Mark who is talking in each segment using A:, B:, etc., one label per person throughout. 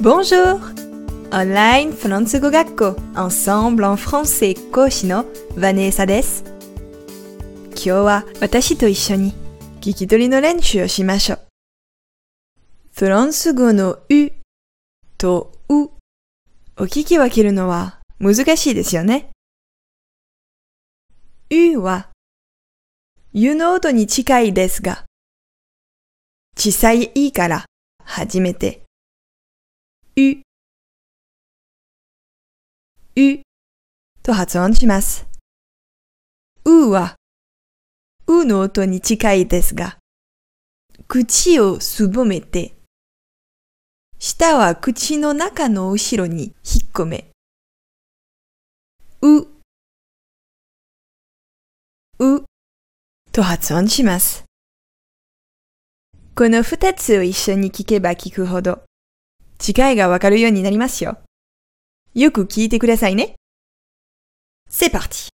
A: Bonjour! オンラインフランス語学校 Ensemble en français 講師のヴァネーサです。今日は私と一緒に聞き取りの練習をしましょう。フランス語のうとうを聞き分けるのは難しいですよね。うは、ゆの音に近いですが、小さいいから初めて、う、うと発音します。うは、うの音に近いですが、口をすぼめて、舌は口の中の後ろに引っ込め、う、うと発音します。この二つを一緒に聞けば聞くほど、違いがわかるようになりますよ。よく聞いてくださいね。C'est parti!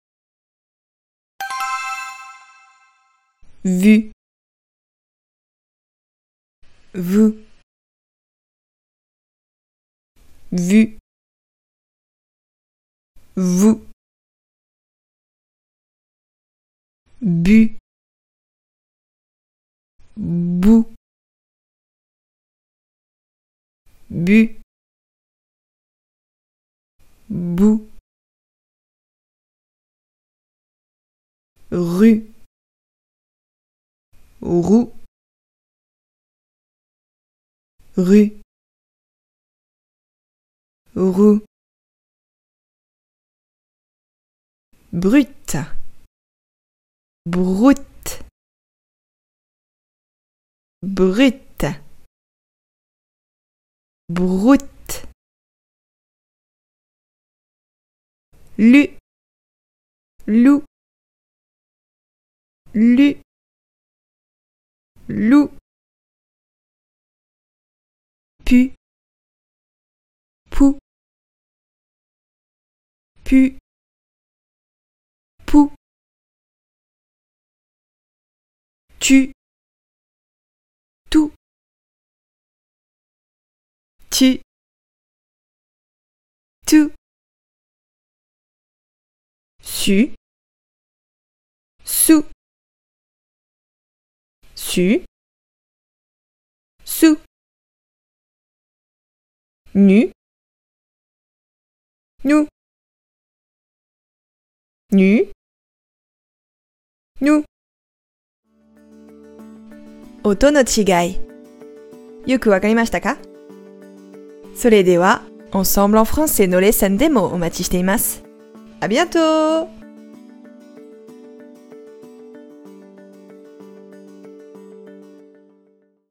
A: Vu Vous Vu Vous Bu Bou Bu. Bou Rue Roux Rue Roux Brute Brute Brute Brute Lu. Loup Lu. Loup Pu. Pou. Pu. Pou. Tu 1 2su su su su nu nu nu nu 音の違いよくわかりましたか それでは Ensemble en français のレッスンでもお待ちしています。à bientôt!